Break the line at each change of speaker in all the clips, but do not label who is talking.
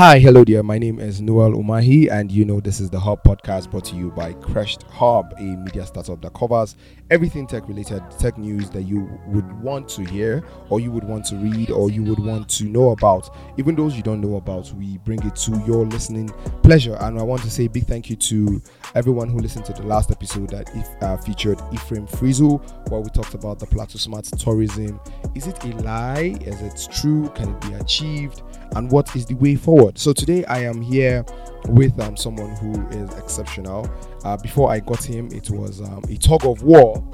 Hi, hello there. My name is Noel Umahi, and you know this is the Hub podcast brought to you by Crest Hub, a media startup that covers everything tech related, tech news that you would want to hear, or you would want to read, or you would want to know about. Even those you don't know about, we bring it to your listening pleasure. And I want to say big thank you to everyone who listened to the last episode that if, uh, featured Ephraim Frizzle, where we talked about the Plateau Smart tourism. Is it a lie? Is it true? Can it be achieved? And what is the way forward. So today I am here with um, someone who is exceptional. Uh, before I got him, it was um, a tug of war.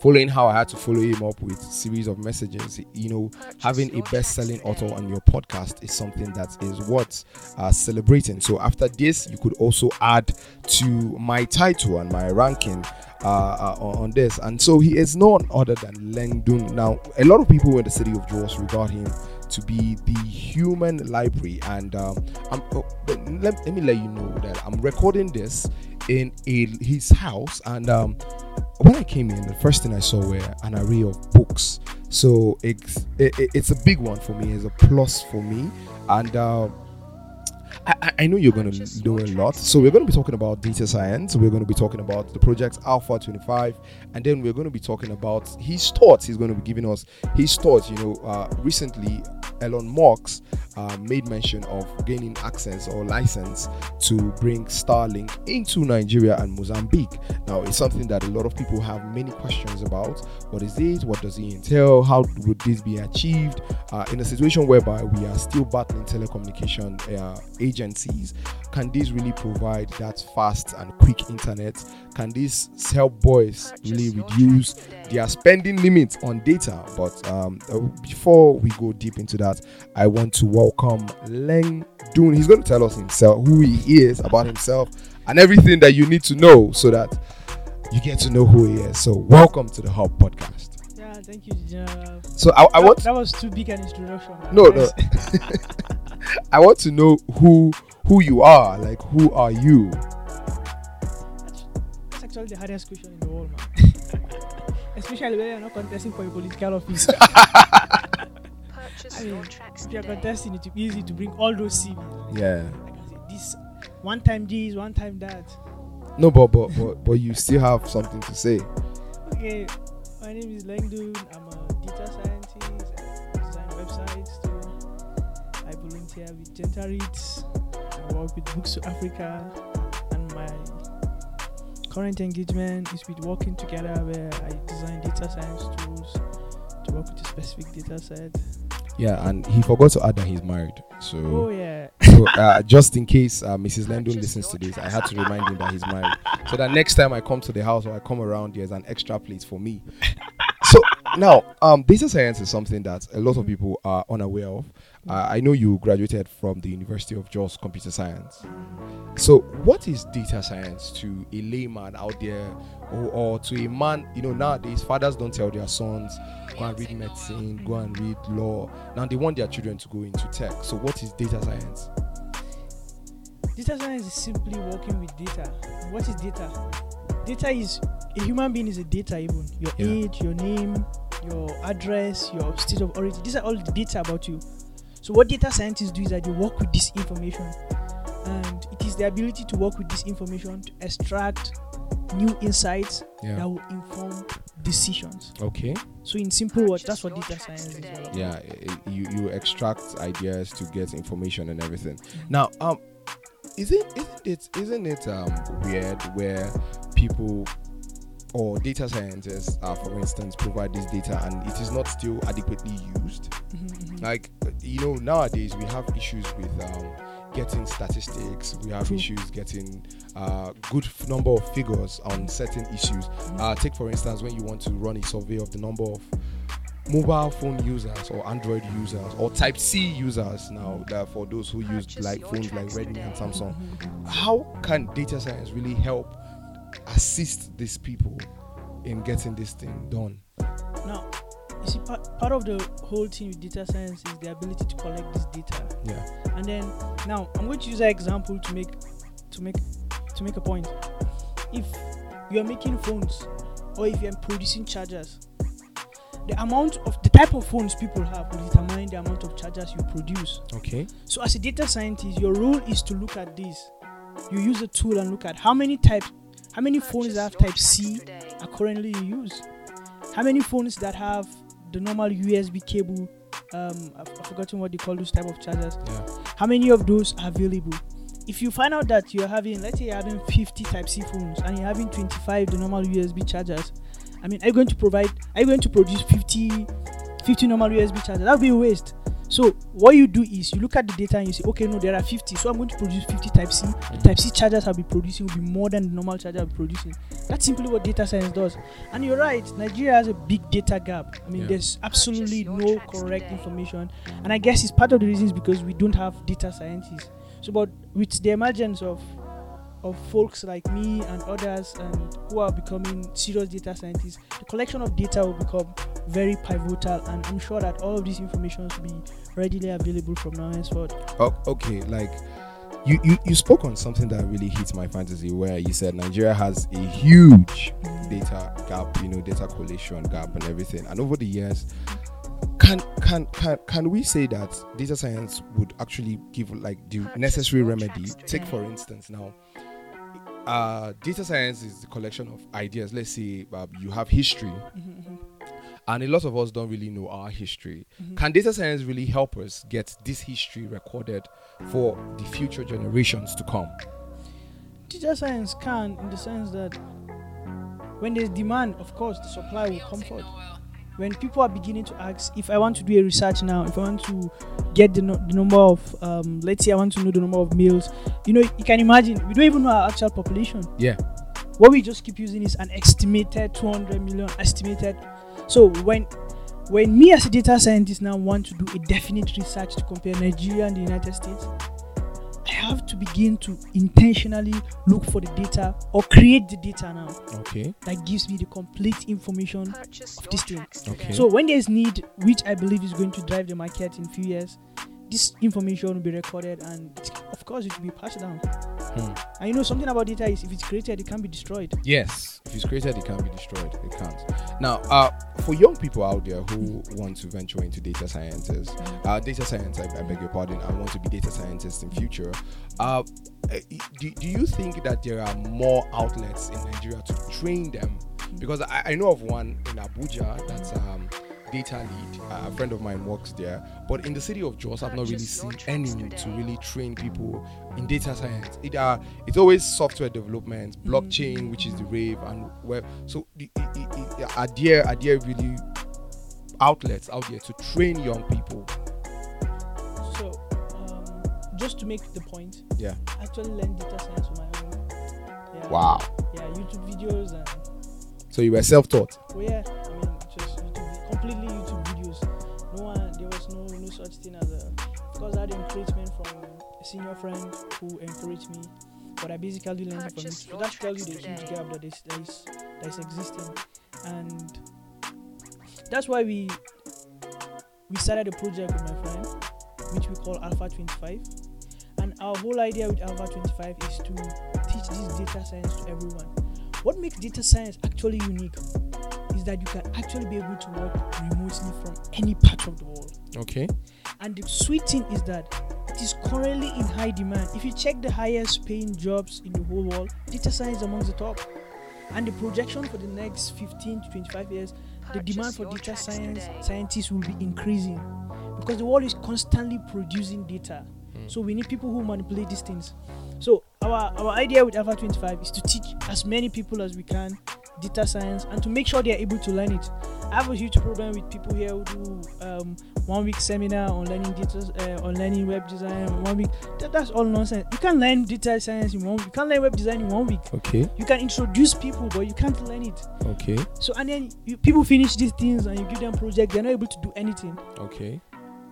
Following how I had to follow him up with series of messages, you know, having a best-selling author on your podcast is something that is worth uh, celebrating. So after this, you could also add to my title and my ranking uh, uh, on this. And so he is none other than Lengdung. Now, a lot of people in the city of Jos regard him to be the human library and um, oh, let, let, me let you know that i'm recording this in a, his house and um, when i came in the first thing i saw were an array of books so it's it, it's a big one for me it's a plus for me and uh, I, I, know you're going to know a lot. So we're going to be talking about data science. We're going to be talking about the project Alpha 25, and then we're going to be talking about his thoughts. He's going to be giving us his thoughts. You know, uh, recently Elon Musk uh, made mention of gaining access or license to bring Starlink into Nigeria and Mozambique. Now, it's something that a lot of people have many questions about. What is it? What does it entail? How would this be achieved? Uh, in a situation whereby we are still battling telecommunication uh, agencies, can this really provide that fast and quick internet? Can this help boys really reduce their spending limits on data? But um, uh, before we go deep into that, I want to welcome Leng Dun. He's going to tell us himself who he is about himself and everything that you need to know so that you get to know who he is. So, welcome to the Hub Podcast.
Yeah, thank you, General.
So, I, I
that,
want
that was too big an introduction.
No, no. I want to know who who you are. Like, who are you?
That's actually the hardest question in the world, man. Especially when you're not contesting for a political office. I mean, if you're contesting, it's easy to bring all those CVs.
Yeah.
Like this one time this, one time that.
No, but but but, but you still have something to say.
Okay, my name is Lengdung. I'm a data scientist. I design websites too. I volunteer with Genta Reads. I work with Books to Africa, and my current engagement is with working together where I design data science tools to work with a specific data set.
Yeah, and he forgot to add that he's married. So,
oh yeah.
so uh, just in case uh, Mrs. Lengdung listens to this, I had to remind him that he's married, so that next time I come to the house or I come around, there's an extra plate for me. Now, um, data science is something that a lot of people are unaware of. Uh, I know you graduated from the University of Jos Computer Science. So, what is data science to a layman out there, or, or, to a man? You know, nowadays fathers don't tell their sons go and read medicine, go and read law. Now they want their children to go into tech. So, what is data science?
Data science is simply working with data. What is data? Data is a human being is a data. Even your yeah. age, your name, your address, your state of origin. These are all the data about you. So what data scientists do is that they work with this information, and it is the ability to work with this information to extract new insights yeah. that will inform decisions.
Okay.
So in simple words, that's what data science is. About.
Yeah, you you extract ideas to get information and everything. Mm-hmm. Now, um, is it isn't it isn't it um weird where people or data scientists, uh, for instance, provide this data and it is not still adequately used. Mm-hmm. Like, you know, nowadays we have issues with um, getting statistics, we have True. issues getting uh, good f- number of figures on certain issues. Mm-hmm. Uh, take, for instance, when you want to run a survey of the number of mobile phone users or Android users or Type C users now that for those who use like phones like Redmi and Samsung. Mm-hmm. How can data science really help assist these people in getting this thing done?
Now, you see, part, part of the whole thing with data science is the ability to collect this data.
Yeah.
And then now I'm going to use an example to make to make to make a point. If you're making phones or if you're producing chargers, the amount of the type of phones people have will determine the amount of chargers you produce.
Okay.
So as a data scientist, your role is to look at this. You use a tool and look at how many types, how many phones that have Type C are currently in use. How many phones that have the normal USB cable? Um, I've, I've forgotten what they call those type of chargers.
Yeah.
How many of those are available? If you find out that you're having, let's say you're having 50 Type C phones and you're having 25 the normal USB chargers, I mean, are you going to provide? Are you going to produce 50, 50 normal USB chargers? That would be a waste. So what you do is you look at the data and you say, okay, no, there are 50, so I'm going to produce 50 Type C. The Type C chargers I'll be producing will be more than the normal charger I'll be producing. That's simply what data science does. And you're right, Nigeria has a big data gap. I mean,
Yeah.
there's absolutely no correct
today.
information, and I guess it's part of the reasons because we don't have data scientists. So, but with the emergence of of folks like me and others and who are becoming serious data scientists, the collection of data will become very pivotal, and I'm sure that all of these information will be readily available from now henceforth.
Oh, okay, like you, you you spoke on something that really hits my fantasy where you said Nigeria has a huge mm. data gap, you know, data collation gap and everything. And over the years, can can can can we say that data science would actually give like the necessary remedy? Take for instance now. Uh, data science is the collection of ideas. Let's say uh, you have history, and a lot of us don't really know our history. Can data science really help us get this history recorded for the future generations to come?
Data science can, in the sense that when there's demand, of course, the supply will come forth. When people are beginning to ask, if I want to do a research now, if I want to get the, no- the number of, um, let's say I want to know the number of males, you know, you can imagine, we don't even know our actual population.
Yeah.
What we just keep using is an estimated 200 million estimated. So when when me as a data scientist now want to do a definite research to compare Nigeria and the United States, have to begin to intentionally look for the data or create the data now
Okay.
that gives me the complete information.
Purchase
of
your
this thing.
Okay.
So when there's need, which I believe is going to drive the market in few years, this information will be recorded and of course it will be passed down.
Hmm.
And you know something about data is if it's created, it can be destroyed.
Yes. If it's created, it can be destroyed. It can't. Now, uh, for young people out there who want to venture into data sciences, uh, data science, I, I beg your pardon, I want to be data scientists in future. Uh, uh, do, do you think that there are more outlets in Nigeria to train them? Because I, I know of one in Abuja that's um, data lead. Uh, a friend of mine works there, but in the city of Jos, I've not really seen
tracks
any to really train people in data science. It uh, it's always software development, blockchain, which is the rave, and web. So the, i- i- i- are there are there really outlets out there to train young people?
So um, just to make the point,
Yeah.
I actually learned data science on my own. Yeah.
Wow.
Yeah, YouTube videos and
So you were self-taught.
oh yeah, senior friend who encouraged me, but I basically learned it from
Purchase
YouTube. So
your
that tells you
tracks
the huge gap that is that is that is existing, and that's why we we started a project with my friend, which we call Alpha 25. And our whole idea with Alpha 25 is to teach this data science to everyone. What makes data science actually unique is that you can actually be able to work remotely from any part of the world.
Okay.
And the sweet thing is that it is currently in high demand. If you check the highest paying jobs in the whole world, data science is amongst the top. And the projection for the next 15 to 25 years, the demand for data science
today.
scientists will be increasing because the world is constantly producing data. Hmm. So we need people who manipulate these things. So our our idea with Alpha 25 is to teach as many people as we can data science and to make sure they are able to learn it. I have a huge problem with people here who do um, one week seminar on learning data, uh, on learning web design. One week that, that's all nonsense. You can learn data science in one week. You can learn web design in one week.
Okay.
You can introduce people, but you can't learn it.
Okay.
So and then you, people finish these things and you give them project. They're not able to do anything.
Okay.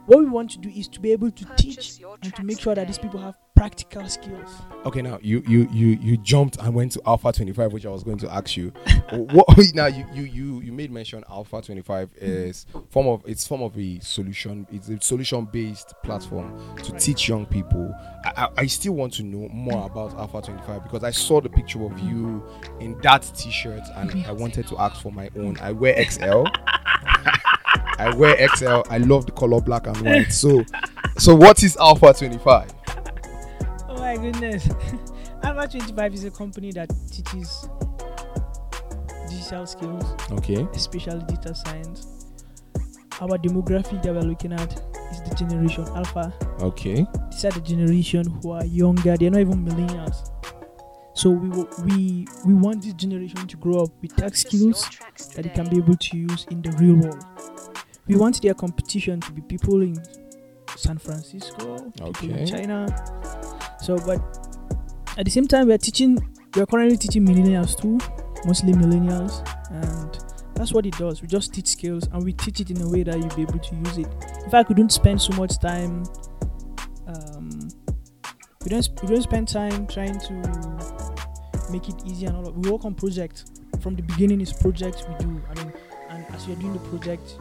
What we want to do is to be able to
Purchase
teach and to make sure that these people have practical skills.
Okay. Now you you you you jumped and went to Alpha 25, which I was going to ask you. what now you you you you made mention Alpha 25 is form of it's form of a solution. It's a solution based platform to
Right.
teach young people. I, I, I still want to know more about Alpha 25 because I saw the picture of you in that T-shirt and I wanted to ask for my own. I wear XL. I wear XL. I love the color black and white. So, so what is Alpha 25?
Oh my goodness. Alpha 25 is a company that teaches digital skills,
Okay.
especially data science. Our demographic that we're looking at is the generation Alpha.
Okay.
These are the generation who are younger. They're not even millennials. So we we we want this generation to grow up with tech skills that they can be able to use in the real world. We want their competition to be people in San Francisco,
Okay.
in China. So, but at the same time, we are teaching. We are currently teaching millennials too, mostly millennials, and that's what it does. We just teach skills, and we teach it in a way that you'll be able to use it. In fact, we don't spend so much time. Um, we don't we don't spend time trying to make it easy and all. Of, we work on projects from the beginning. It's projects we do. I mean, and as you're doing the project,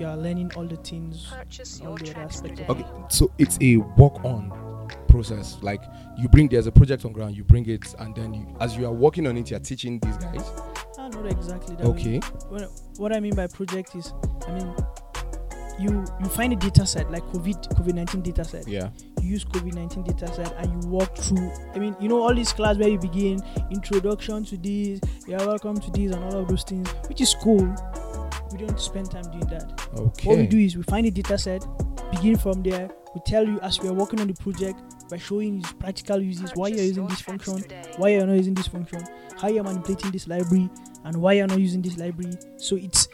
you are learning all the things.
Purchase
all
your
the other
tracks
aspects
today.
Okay. So it's a walk on process. Like you bring there's a project on ground, you bring it, and then you, as you are working on it, you're teaching these guys.
Ah, not exactly that.
Okay.
What, what I mean by project is, I mean, you you find a data set like COVID COVID nineteen data set.
Yeah.
You use COVID nineteen data set and you walk through. I mean, you know all these class where you begin introduction to this, you are welcome to this, and all of those things, which is cool. We don't spend time doing that.
Okay.
What we do is we find a data set, begin from there. We tell you as we are working on the project by showing you practical uses, why you're using this function, why you're not using this function, how you're manipulating this library, and why you're not using this library. So it's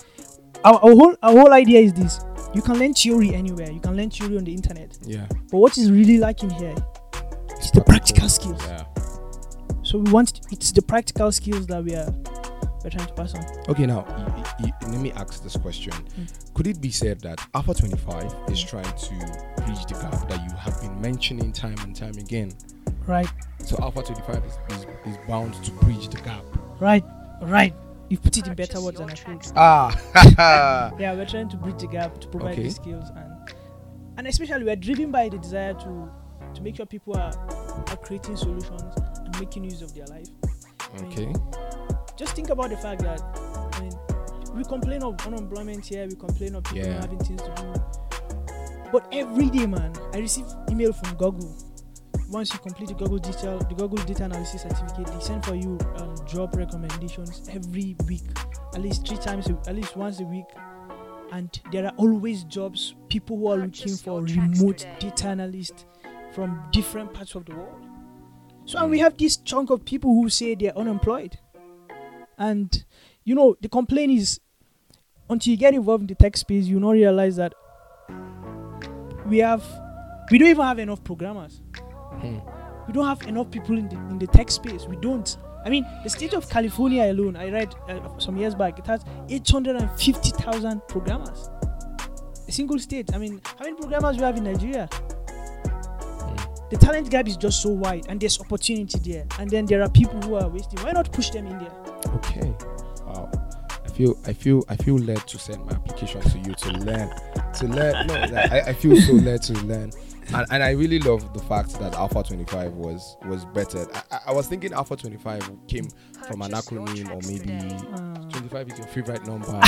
our, our whole our whole idea is this: you can learn theory anywhere, you can learn theory on the internet,
Yeah.
but what is really lacking here is the practical skills.
Yeah.
So we want it's the practical skills that we are we're trying to pass on.
Okay, now y- y- y- let me ask this question:
Mm.
Could it be said that Alpha 25 is trying to bridge the gap that you have been mentioning time and time again?
Right,
So Alpha 25 is, is, is bound to bridge the gap.
right, right. You put it in better
Purchase
words
your
than I could.
tracks
Ah.
yeah we're trying to bridge the gap to provide
Okay.
the skills and and especially we're driven by the desire to to make sure people are, are creating solutions and making use of their life
okay.
Just think about the fact that i mean we complain of unemployment here we complain of people
Yeah.
having things to do. But every day man i receive email from google. Once you complete the google digital the google data analysis certificate they send for you um, job recommendations every week at least three times a, at least once a week. And there are always jobs people who are looking for remote
today.
data analyst from different parts of the world. So and we have this chunk of people who say they're unemployed and you know the complaint is until you get involved in the tech space you not realize that we have we don't even have enough programmers.
Hmm.
we don't have enough people in the in the tech space. We don't. I mean the state of california alone i read uh, some years back it has 850000 programmers. A single state. I mean how many programmers do we have in nigeria? The talent gap is just so wide and there's opportunity there. And then there are people who are wasting. Why not push them in there
Okay. Wow. I feel I feel I feel led to send my application to you to learn to learn. No, I, I feel so led to learn. And, and I really love the fact that Alpha 25 was was better. I, I- was thinking Alpha 25 came from an acronym or maybe.
Uh,
25 is your favorite number.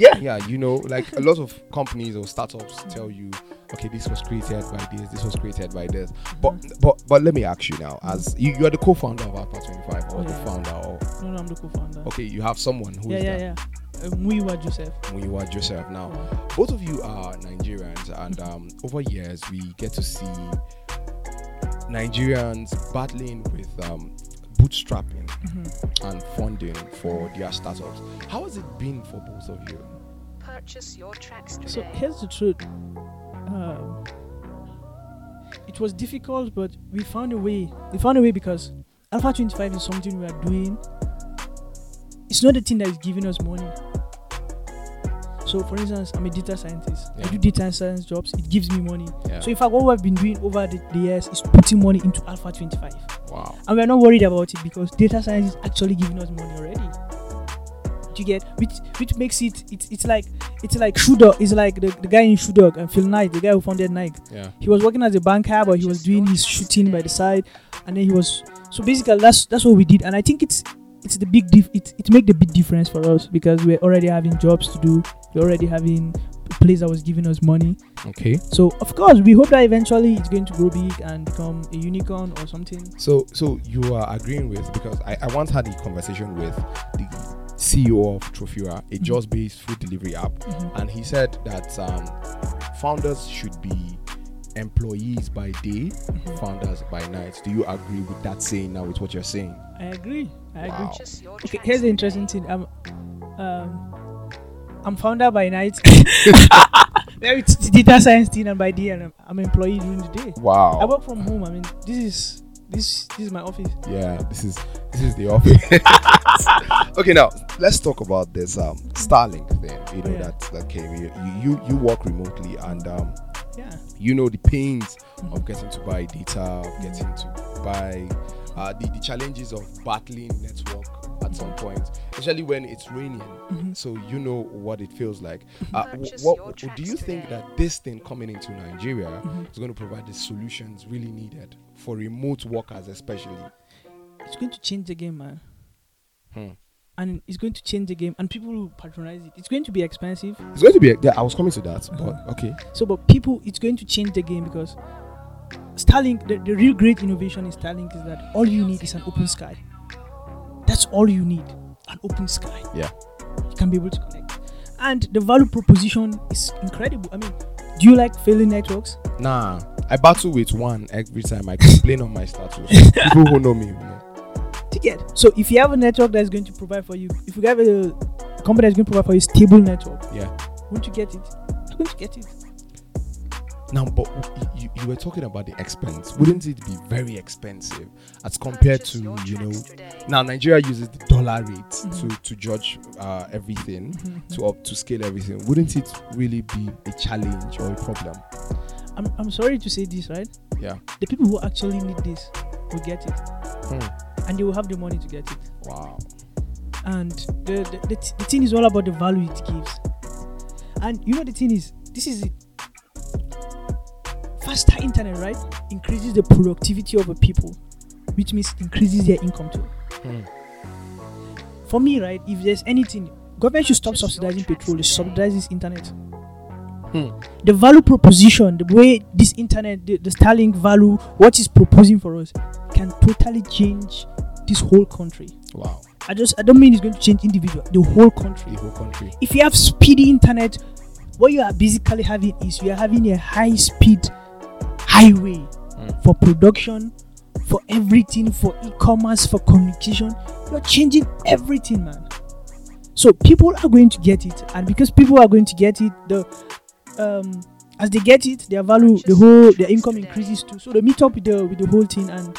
yeah, yeah, you know, like a lot of companies or startups tell you, okay, this was created by this, this was created by this. But but but let me ask you now, as you, you are the co-founder of Alpha 25 or the
Yeah.
founder or
no no i'm the co-founder
okay, you have someone who is
yeah yeah
that
yeah uh, Muyiwa joseph
are Joseph now.
Yeah.
Both of you are Nigerians, and um, over years we get to see Nigerians battling with um, bootstrapping
Mhm.
and funding for their startups. How has it been for both of you?
Purchase your tracks today.
So here's the truth. Um, it was difficult, but we found a way. We found a way because Alpha 25 is something we are doing. It's not the thing that is giving us money. So, for instance, I'm a data scientist.
Yeah.
I do data science jobs. It gives me money.
Yeah.
So, in fact, what we've been doing over the, the years is putting money into Alpha 25
wow.
and we're not worried about it because data science is actually giving us money already. Do you get which which makes it it's it's like it's like Shoe Dog it's like the, the guy in Shoe Dog and um, Phil Knight, the guy who founded Nike.
Yeah.
He was working as a banker but he was doing his shooting by the side and then he was so basically that's that's what we did and I think it's it's the big dif- it, it make the big difference for us because we're already having jobs to do we're already having a place that was giving us money
Okay.
so of course we hope that eventually it's going to grow big and become a unicorn or something
So so you are agreeing with because I, I once had a conversation with the CEO of Trophura, a just-based food delivery app,
Mhm.
and he said that um, founders should be employees by day,
Mhm.
founders by night. Do you agree with that saying now with what you're saying?
i agree i agree
Wow.
Purchase your
okay here's the interesting thing i'm um i'm founder by night very t- data science team and by day I'm, I'm employee during the day
Wow.
I work from home. I mean, this is this this is my office.
Yeah, this is this is the office. okay, now let's talk about this um Starlink thing. You know
Yeah.
that that came. You, you you work remotely and um
Yeah.
you know the pains
Mhm.
of getting to buy data, of getting to buy uh, the, the challenges of battling network at some point, especially when it's raining.
Mhm.
So you know what it feels like. Uh, wh- what, do you think that this thing coming into Nigeria
Mhm.
is going to provide the solutions really needed for remote workers, especially?
It's going to change the game, man.
Hmm.
And it's going to change the game, and people will patronize it. It's going to be expensive.
It's going to be. Yeah, I was coming to that, but okay.
So, but people, it's going to change the game because Starlink, the, the real great innovation in Starlink is that all you need is an open sky. All you need an open sky.
Yeah.
You can be able to connect. And the value proposition is incredible. I mean, do you like failing networks?
Nah, I battle with one every time I complain on my status. People who know me, you know.
ticket. So if you have a network that's going to provide for you, if you have a, company that's going to provide for you a stable network,
Yeah.
won't you get it? Going to get it.
Now, but you, you were talking about the expense. Wouldn't it be very expensive as compared to you know? Now Nigeria uses the dollar rate
Mhm.
to to judge uh, everything,
Mhm.
to up to scale everything. Wouldn't it really be a challenge or a problem?
I'm, I'm sorry to say this, right?
Yeah.
The people who actually need this will get it,
Hmm.
and they will have the money to get it.
Wow.
And the the, the, th- the thing is all about the value it gives. And you know the thing is, this is it. Faster internet, right, increases the productivity of the people, which means it increases their income too.
Hmm.
For me, right, if there's anything, government should stop subsidizing petrol, they should subsidize this internet.
Hmm.
The value proposition, the way this internet, the, the Starlink value, what is proposing for us, can totally change this whole country.
Wow.
I just, I don't mean it's going to change individual, the whole country.
The whole country.
If you have speedy internet, what you are basically having is you are having a high speed highway
Hmm.
for production, for everything, for e-commerce, for communication. You're changing everything, man. So people are going to get it, and because people are going to get it, the um as they get it, their value, the whole their income increases too. So they meet up with the with the whole thing, and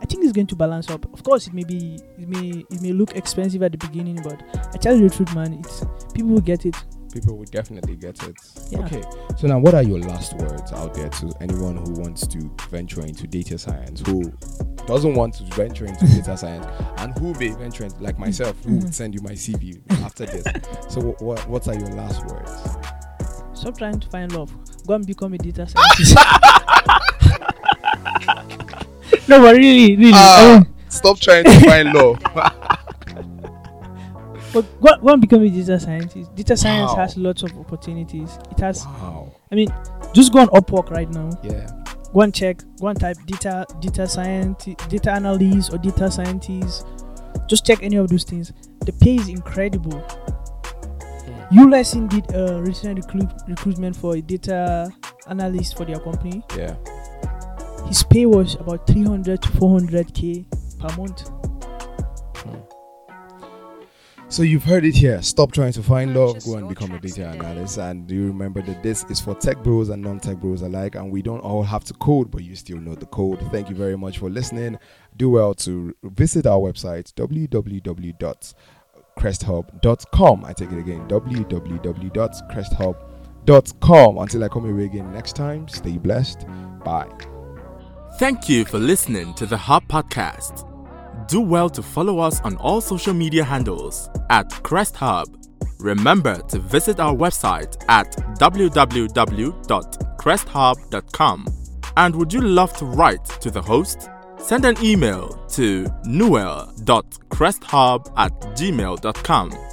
I think it's going to balance up. Of course, it may be it may it may look expensive at the beginning, but I tell you the truth, man. It's people will get it.
People would definitely get it.
Yeah.
Okay. So now, what are your last words out there to anyone who wants to venture into data science, who doesn't want to venture into data science, and who may venture into, like myself, who would
Mhm.
send you my CV after this? So, wh- what what are your last words?
Stop trying to find love. Go and become a data scientist. no, but really, really. I mean,
stop trying to find love.
But go, go and become a data scientist. Data science
Wow.
has lots of opportunities. It has.
wow.
I mean, just go on Upwork right now.
Yeah.
Go and check. Go and type data data science, data analyst, or data scientist. Just check any of those things. The pay is incredible. Hmm. You lesson did a recent recruit, recruitment for a data analyst for their company.
Yeah.
His pay was about 300 to 400k per month.
So you've heard it here. Stop trying to find love. Go and become a data analyst. And do you remember that this is for tech bros and non-tech bros alike? And we don't all have to code, but you still know the code. Thank you very much for listening. Do well to visit our website www.cresthub.com. I take it again www.cresthub.com. Until I come here again next time, stay blessed. Bye.
Thank you for listening to the Hub Podcast. Do well to follow us on all social media handles at Crest Hub. Remember to visit our website at www.cresthub.com. And would you love to write to the host? send an email to newell.cresthub at gmail.com